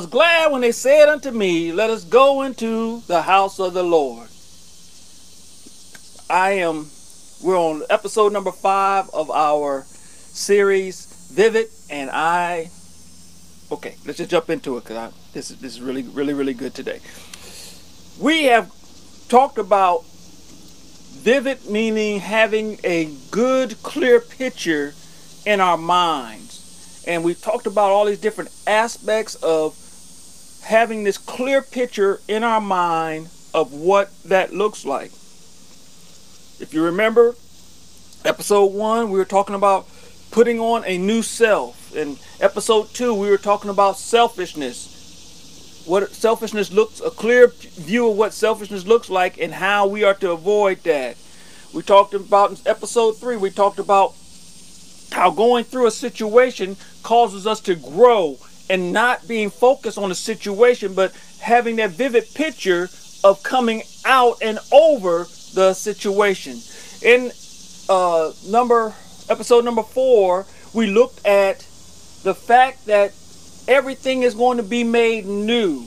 was glad when they said unto me, Let us go into the house of the Lord. I am, we're on episode number five of our series, Vivid, and I, okay, let's just jump into it because this is, this is really, really, really good today. We have talked about vivid meaning having a good, clear picture in our minds. And we talked about all these different aspects of having this clear picture in our mind of what that looks like. If you remember, episode one, we were talking about putting on a new self. In episode two, we were talking about selfishness. What selfishness looks, a clear view of what selfishness looks like and how we are to avoid that. We talked about in episode three, we talked about how going through a situation causes us to grow and not being focused on the situation, but having that vivid picture of coming out and over the situation. In uh, number episode number four, we looked at the fact that everything is going to be made new,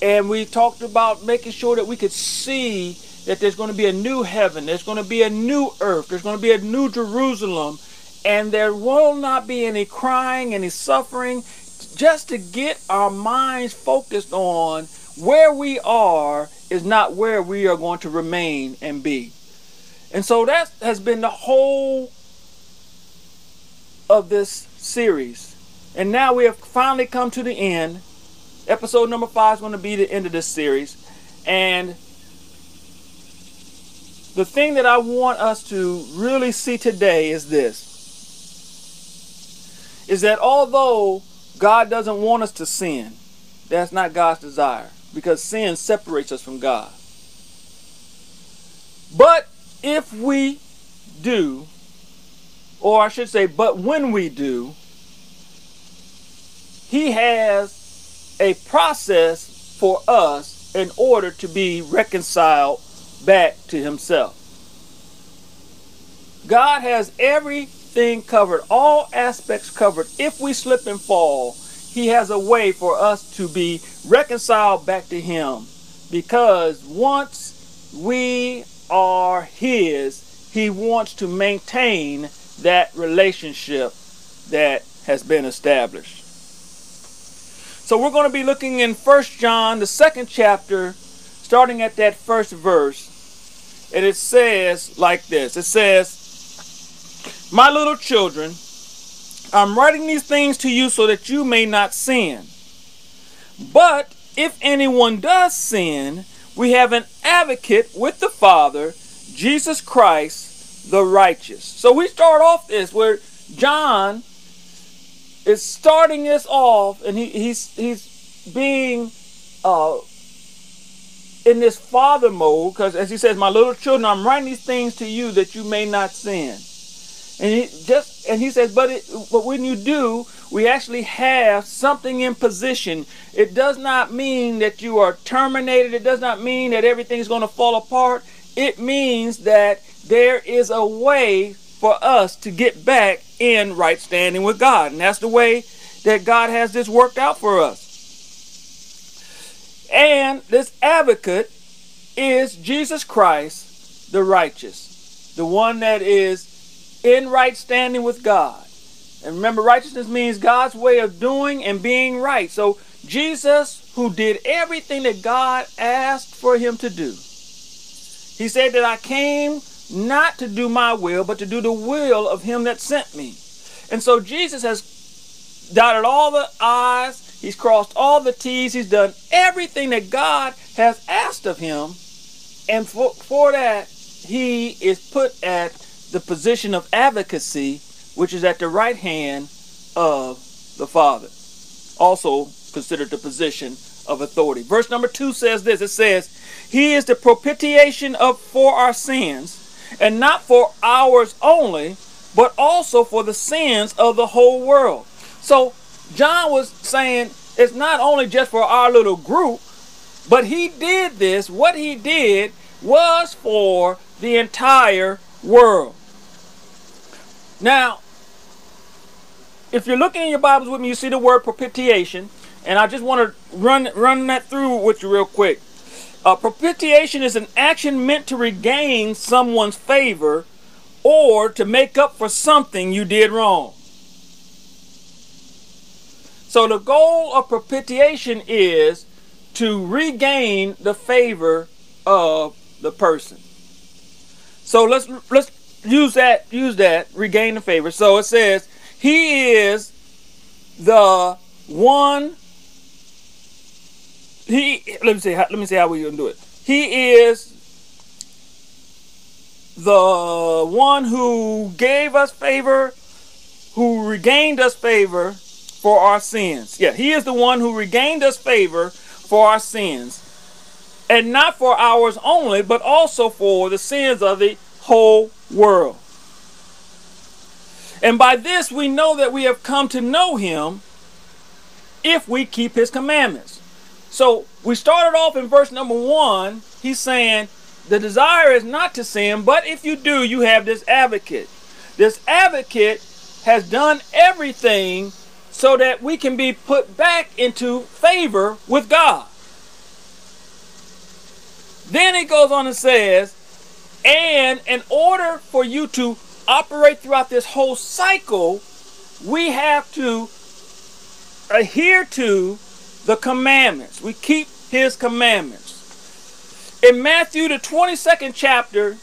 and we talked about making sure that we could see that there's going to be a new heaven, there's going to be a new earth, there's going to be a new Jerusalem, and there will not be any crying, any suffering, just to get our minds focused on where we are is not where we are going to remain and be. And so that has been the whole of this series. And now we have finally come to the end. Episode number five is going to be the end of this series. And the thing that I want us to really see today is this is that although God doesn't want us to sin, that's not God's desire because sin separates us from God. But if we do, or I should say, but when we do, He has a process for us in order to be reconciled back to Himself. God has everything covered, all aspects covered. If we slip and fall, he has a way for us to be reconciled back to Him. Because once we are His, He wants to maintain that relationship that has been established. So we're going to be looking in First John, the second chapter, starting at that first verse. And it says like this It says, My little children, I'm writing these things to you so that you may not sin. But if anyone does sin, we have an advocate with the Father, Jesus Christ, the righteous. So we start off this where John is starting this off, and he, he's he's being uh, in this father mode because, as he says, "My little children, I'm writing these things to you that you may not sin." And he just and he says, but it, but when you do, we actually have something in position. It does not mean that you are terminated. It does not mean that everything is going to fall apart. It means that there is a way for us to get back in right standing with God. And that's the way that God has this worked out for us. And this advocate is Jesus Christ, the righteous, the one that is in right standing with God. And remember, righteousness means God's way of doing and being right. So Jesus, who did everything that God asked for him to do, he said that I came not to do my will, but to do the will of him that sent me. And so Jesus has dotted all the I's, he's crossed all the T's, he's done everything that God has asked of him. And for, for that, he is put at the position of advocacy, which is at the right hand of the Father. Also considered the position of authority. Verse number two says this it says, He is the propitiation of for our sins, and not for ours only, but also for the sins of the whole world. So John was saying it's not only just for our little group, but he did this, what he did was for the entire world. Now, if you're looking in your Bibles with me, you see the word propitiation. And I just want to run run that through with you real quick. Uh, propitiation is an action meant to regain someone's favor or to make up for something you did wrong. So the goal of propitiation is to regain the favor of the person. So let's let's use that use that regain the favor. So it says he is the one he let me see how, let me see how we're gonna do it. He is the one who gave us favor, who regained us favor for our sins. Yeah, he is the one who regained us favor for our sins. And not for ours only, but also for the sins of the whole world. And by this we know that we have come to know him if we keep his commandments. So we started off in verse number one. He's saying the desire is not to sin, but if you do, you have this advocate. This advocate has done everything so that we can be put back into favor with God. Then he goes on and says, and in order for you to operate throughout this whole cycle, we have to adhere to the commandments. We keep his commandments. In Matthew, the 22nd chapter,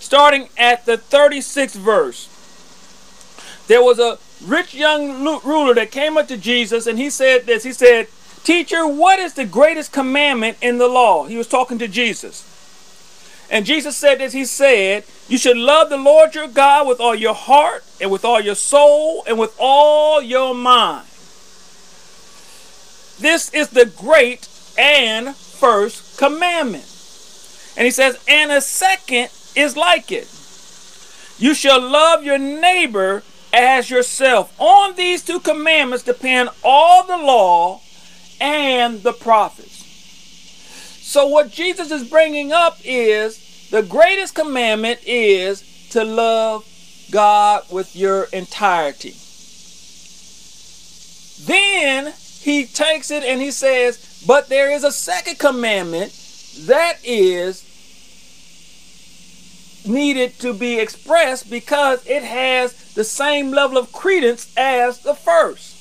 starting at the 36th verse, there was a rich young ruler that came up to Jesus and he said this. He said, Teacher, what is the greatest commandment in the law? He was talking to Jesus. And Jesus said this He said, You should love the Lord your God with all your heart and with all your soul and with all your mind. This is the great and first commandment. And he says, and a second is like it. You shall love your neighbor as yourself. On these two commandments depend all the law and the prophets. So, what Jesus is bringing up is the greatest commandment is to love God with your entirety. Then he takes it and he says, But there is a second commandment that is needed to be expressed because it has the same level of credence as the first.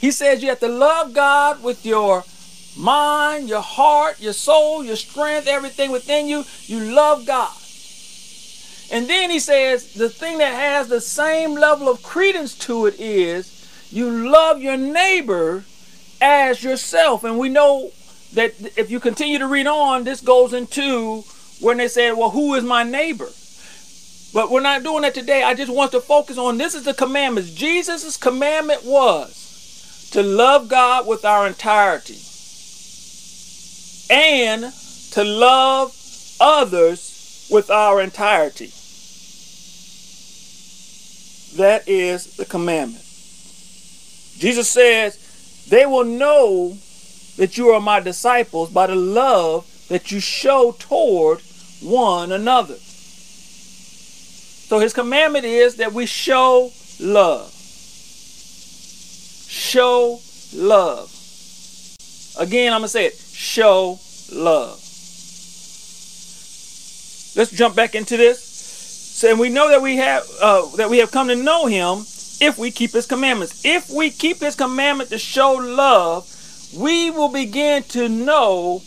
He says you have to love God with your mind, your heart, your soul, your strength, everything within you. You love God. And then he says the thing that has the same level of credence to it is you love your neighbor as yourself. And we know that if you continue to read on, this goes into when they said, Well, who is my neighbor? But we're not doing that today. I just want to focus on this is the commandments. Jesus' commandment was to love God with our entirety and to love others with our entirety. That is the commandment. Jesus says, They will know that you are my disciples by the love that you show toward one another. So his commandment is that we show love. Show love. Again, I'm going to say it. Show love. Let's jump back into this. So, and we know that we have uh, that we have come to know him if we keep his commandments. If we keep his commandment to show love, we will begin to know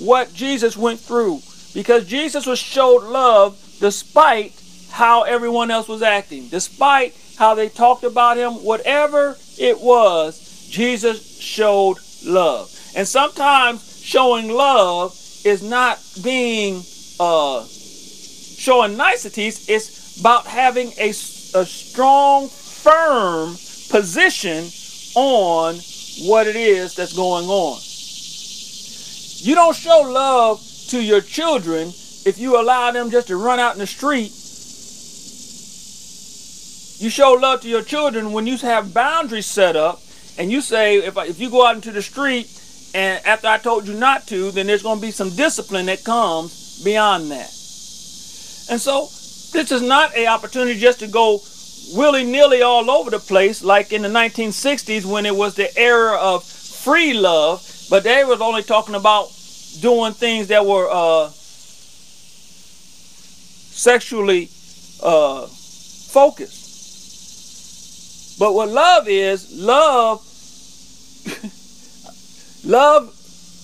what Jesus went through. Because Jesus was showed love despite how everyone else was acting, despite how they talked about him, whatever it was, Jesus showed love. And sometimes showing love is not being uh, showing niceties, it's about having a, a strong firm position on what it is that's going on. You don't show love to your children if you allow them just to run out in the street. You show love to your children when you have boundaries set up and you say, if, if you go out into the street and after I told you not to, then there's going to be some discipline that comes beyond that. And so this is not a opportunity just to go willy nilly all over the place, like in the 1960s when it was the era of free love, but they was only talking about doing things that were uh, sexually uh, focused. But what love is, love, love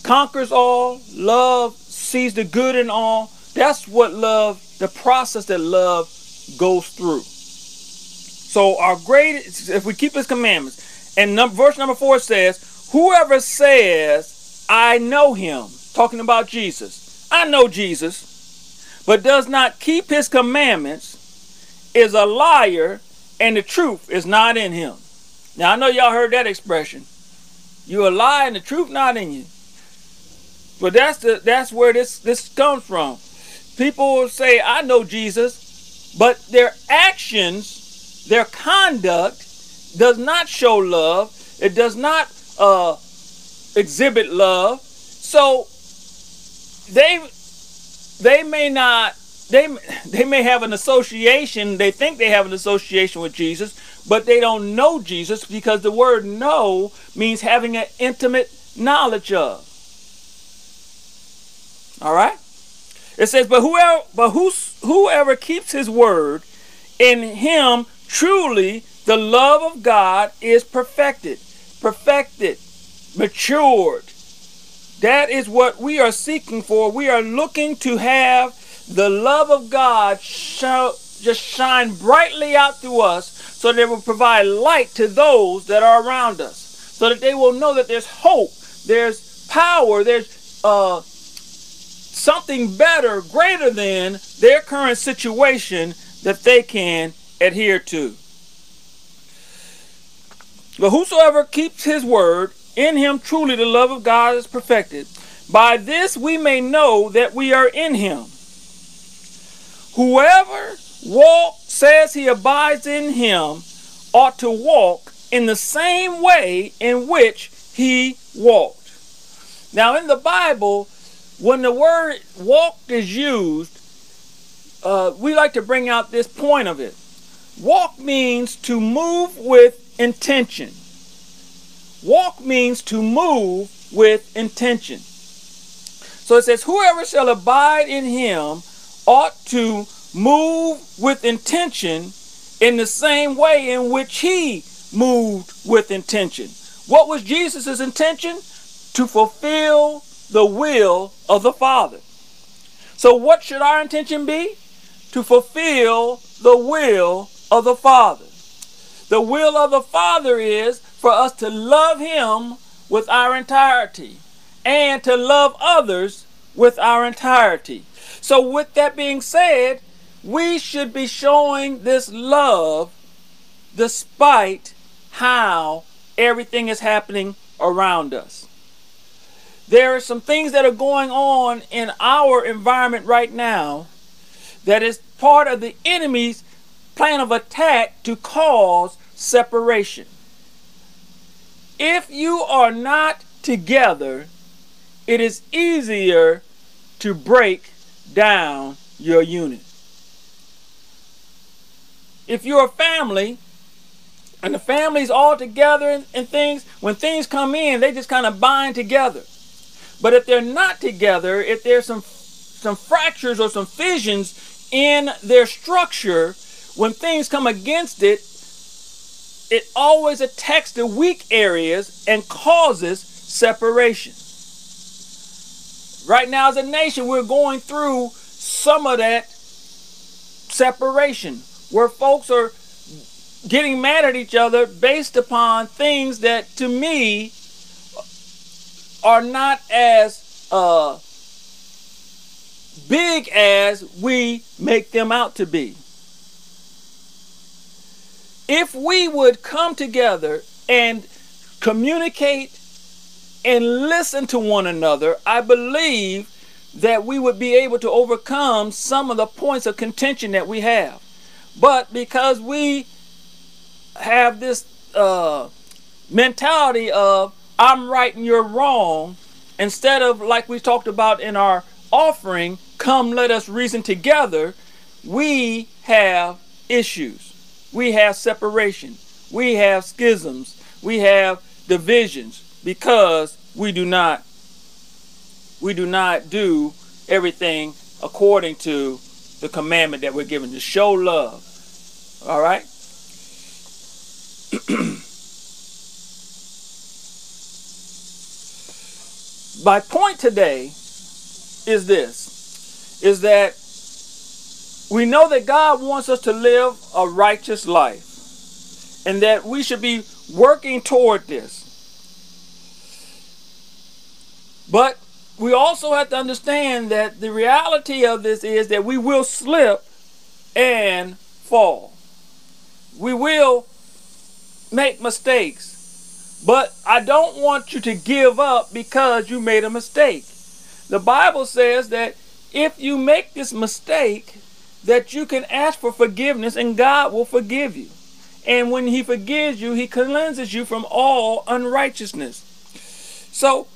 conquers all. Love sees the good in all. That's what love, the process that love goes through. So our greatest, if we keep His commandments, and number, verse number four says, "Whoever says I know Him," talking about Jesus, I know Jesus, but does not keep His commandments, is a liar, and the truth is not in him. Now I know y'all heard that expression. You a lie and the truth not in you. But that's the that's where this this comes from. People say, I know Jesus, but their actions, their conduct does not show love. It does not uh, exhibit love. So they they may not they they may have an association they think they have an association with jesus but they don't know jesus because the word know means having an intimate knowledge of. All right? It says but whoever but who, whoever keeps his word in him truly the love of god is perfected perfected matured. That is what we are seeking for. We are looking to have the love of God shall just shine brightly out through us so that it will provide light to those that are around us so that they will know that there's hope there's power there's uh, something better greater than their current situation that they can adhere to. But whosoever keeps his word in him truly the love of god is perfected. By this we may know that we are in him. Whoever walk says he abides in him ought to walk in the same way in which he walked. Now, in the Bible, when the word walk is used, uh, we like to bring out this point of it. Walk means to move with intention. Walk means to move with intention. So it says, Whoever shall abide in him ought to move with intention in the same way in which he moved with intention. What was Jesus' intention? To fulfill the will of the Father. So, what should our intention be? To fulfill the will of the Father. The will of the Father is for us to love Him with our entirety and to love others with our entirety. So, with that being said, we should be showing this love despite how everything is happening around us. There are some things that are going on in our environment right now that is part of the enemy's plan of attack to cause separation. If you are not together, it is easier to break down your unit. If you're a family and the family's all together and, and things, when things come in, they just kind of bind together. But if they're not together, if there's some some fractures or some fissions in their structure, when things come against it, it always attacks the weak areas and causes separation. Right now, as a nation, we're going through some of that separation where folks are getting mad at each other based upon things that to me are not as uh, big as we make them out to be. If we would come together and communicate and listen to one another, I believe that we would be able to overcome some of the points of contention that we have. But because we have this uh, mentality of I'm right and you're wrong, instead of like we talked about in our offering, come let us reason together, we have issues. we have separation, we have schisms, we have divisions because we do not we do not do everything according to the commandment that we're given to show love. All right? My point today is this is that we know that God wants us to live a righteous life and that we should be working toward this. But we also have to understand that the reality of this is that we will slip and fall. We will make mistakes. But I don't want you to give up because you made a mistake. The Bible says that if you make this mistake, that you can ask for forgiveness and God will forgive you. And when he forgives you, he cleanses you from all unrighteousness. So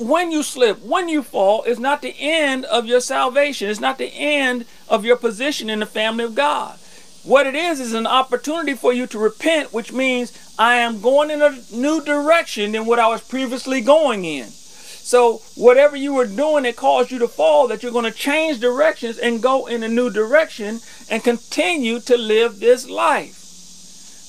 when you slip, when you fall, is not the end of your salvation. It's not the end of your position in the family of God. What it is is an opportunity for you to repent, which means I am going in a new direction than what I was previously going in. So, whatever you were doing that caused you to fall, that you're going to change directions and go in a new direction and continue to live this life.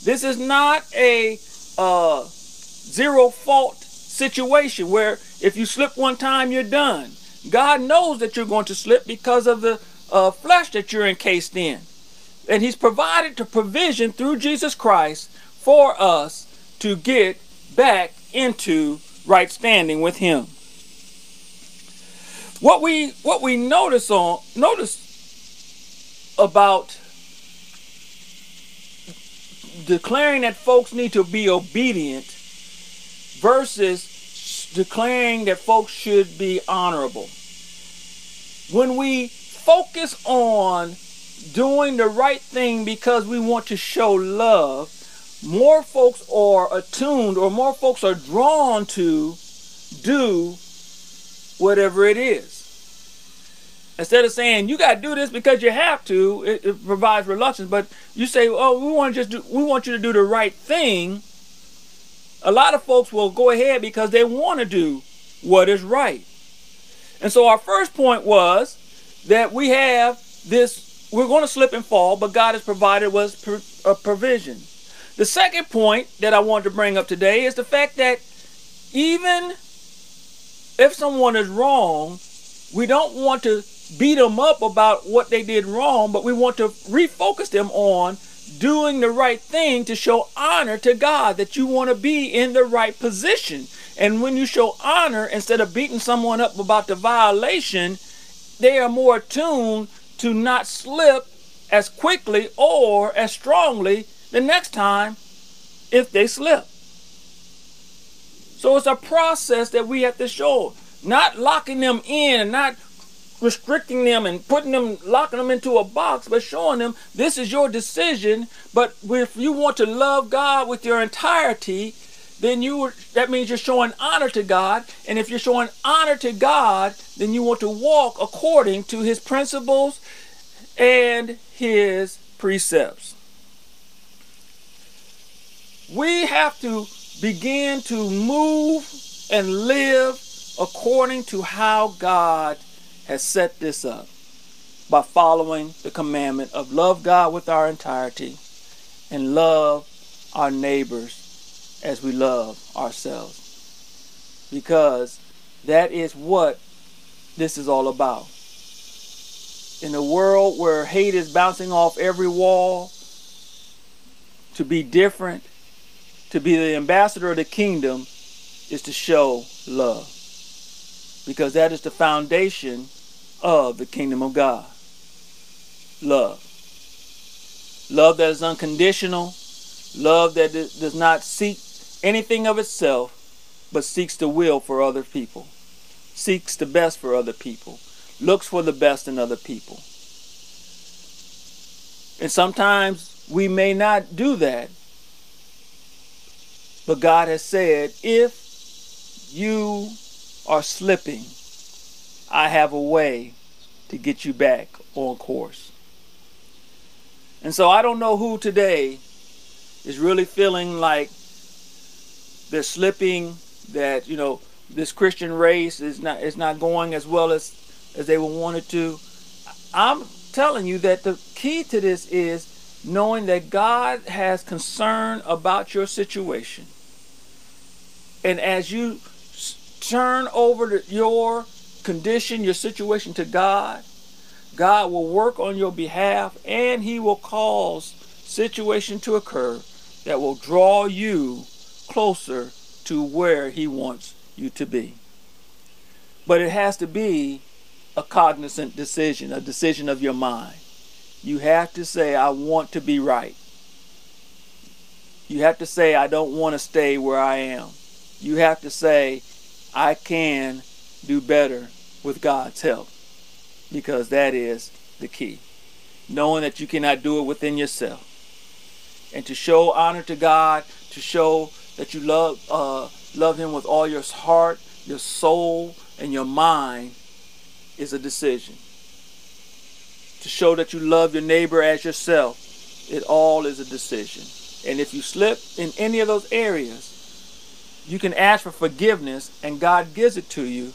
This is not a uh, zero fault situation where if you slip one time, you're done. God knows that you're going to slip because of the uh, flesh that you're encased in. And He's provided the provision through Jesus Christ for us to get back into right standing with Him. What we what we notice on notice about declaring that folks need to be obedient versus declaring that folks should be honorable. When we focus on doing the right thing because we want to show love, more folks are attuned or more folks are drawn to do whatever it is. Instead of saying you got to do this because you have to, it, it provides reluctance. But you say, "Oh, we want to just do, we want you to do the right thing." A lot of folks will go ahead because they want to do what is right. And so our first point was that we have this, we're going to slip and fall, but God has provided us a provision. The second point that I want to bring up today is the fact that even if someone is wrong, we don't want to beat them up about what they did wrong, but we want to refocus them on doing the right thing to show honor to God, that you want to be in the right position. And when you show honor, instead of beating someone up about the violation, they are more attuned to not slip as quickly or as strongly the next time if they slip. So it's a process that we have to show. Not locking them in, and not restricting them and putting them, locking them into a box, but showing them this is your decision. But if you want to love God with your entirety, then you that means you're showing honor to God. And if you're showing honor to God, then you want to walk according to His principles and His precepts. We have to begin to move and live according to how God has set this up by following the commandment of love God with our entirety and love our neighbors as we love ourselves. Because that is what this is all about. In a world where hate is bouncing off every wall, to be different, to be the ambassador of the kingdom, is to show love. Because that is the foundation of the kingdom of God. Love. Love that is unconditional. Love that does not seek anything of itself, but seeks the will for other people. Seeks the best for other people. Looks for the best in other people. And sometimes we may not do that. But God has said, if you are slipping, I have a way to get you back on course. And so I don't know who today is really feeling like they're slipping, that, you know, this Christian race is not is not going as well as as they would want it to. I'm telling you that the key to this is knowing that God has concern about your situation. And as you turn over your condition, your situation to God, God will work on your behalf and he will cause situation to occur that will draw you closer to where he wants you to be. But it has to be a cognizant decision, a decision of your mind. You have to say, I want to be right. You have to say, I don't want to stay where I am. You have to say, I can do better with God's help. Because that is the key. Knowing that you cannot do it within yourself. And to show honor to God, to show that you love uh, love Him with all your heart, your soul, and your mind is a decision. To show that you love your neighbor as yourself, it all is a decision. And if you slip in any of those areas, you can ask for forgiveness and God gives it to you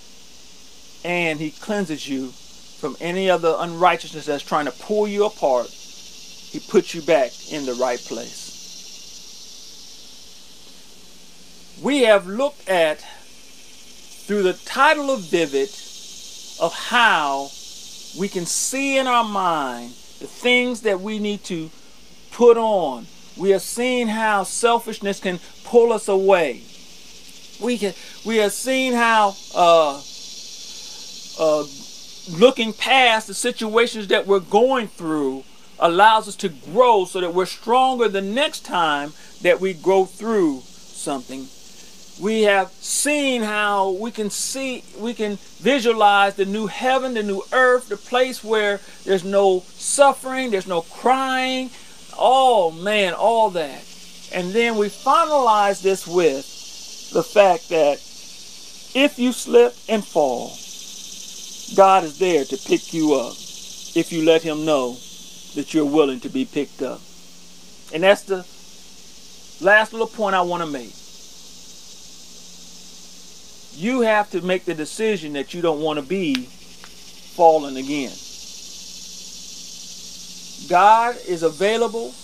and He cleanses you from any other unrighteousness that's trying to pull you apart. He puts you back in the right place. We have looked at, through the title of Vivid, of how we can see in our mind the things that we need to put on. We have seen how selfishness can pull us away. We can we have seen how uh, uh, looking past the situations that we're going through allows us to grow so that we're stronger the next time that we go through something we have seen how we can see, we can visualize the new heaven, the new earth, the place where there's no suffering, there's no crying. Oh man, all that. And then we finalize this with the fact that if you slip and fall, God is there to pick you up if you let Him know that you're willing to be picked up. And that's the last little point I want to make you have to make the decision that you don't want to be fallen again. God is available.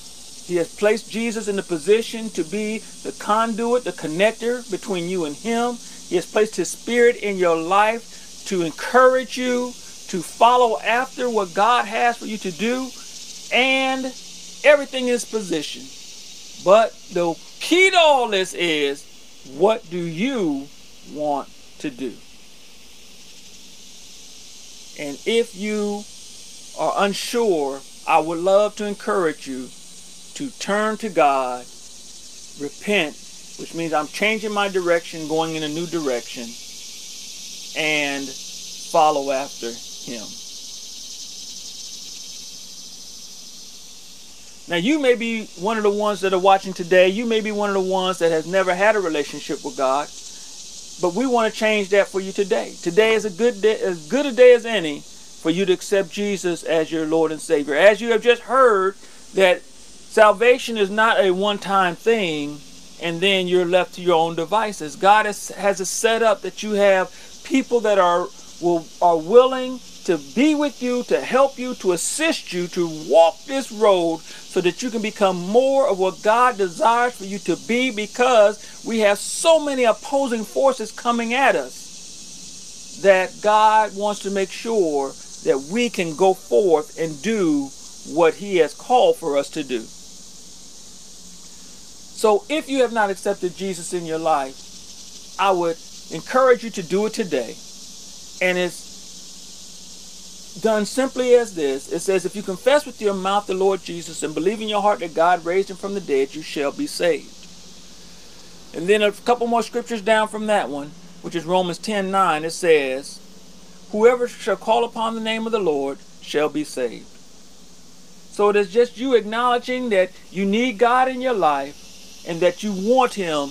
He has placed Jesus in the position to be the conduit, the connector between you and Him. He has placed His Spirit in your life to encourage you to follow after what God has for you to do, and everything is positioned. But the key to all this is what do you want to do. And if you are unsure, I would love to encourage you to turn to God, repent, which means I'm changing my direction, going in a new direction, and follow after Him. Now, you may be one of the ones that are watching today. You may be one of the ones that has never had a relationship with God. But we want to change that for you today. Today is a good day, as good a day as any for you to accept Jesus as your Lord and Savior. As you have just heard that salvation is not a one-time thing and then you're left to your own devices. God has, has it set up that you have people that are will are willing to be with you, to help you, to assist you, to walk this road so that you can become more of what God desires for you to be because we have so many opposing forces coming at us that God wants to make sure that we can go forth and do what He has called for us to do. So if you have not accepted Jesus in your life, I would encourage you to do it today. And it's done simply as this. It says, If you confess with your mouth the Lord Jesus and believe in your heart that God raised him from the dead, you shall be saved. And then a couple more scriptures down from that one, which is Romans 10 9, it says, Whoever shall call upon the name of the Lord shall be saved. So it is just you acknowledging that you need God in your life and that you want Him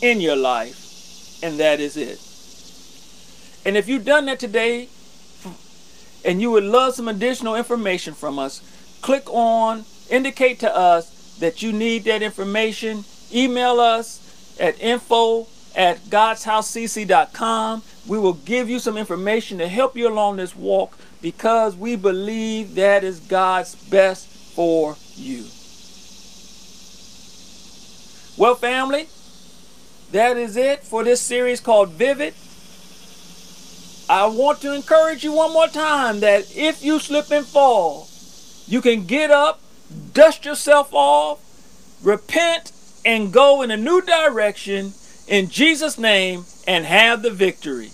in your life, and that is it. And if you've done that today, and you would love some additional information from us, click on indicate to us that you need that information, email us at info at godshousecc.com. We will give you some information to help you along this walk because we believe that is God's best for you. Well, family, that is it for this series called Vivid. I want to encourage you one more time that if you slip and fall, you can get up, dust yourself off, repent, and go in a new direction in Jesus' name and have the victory.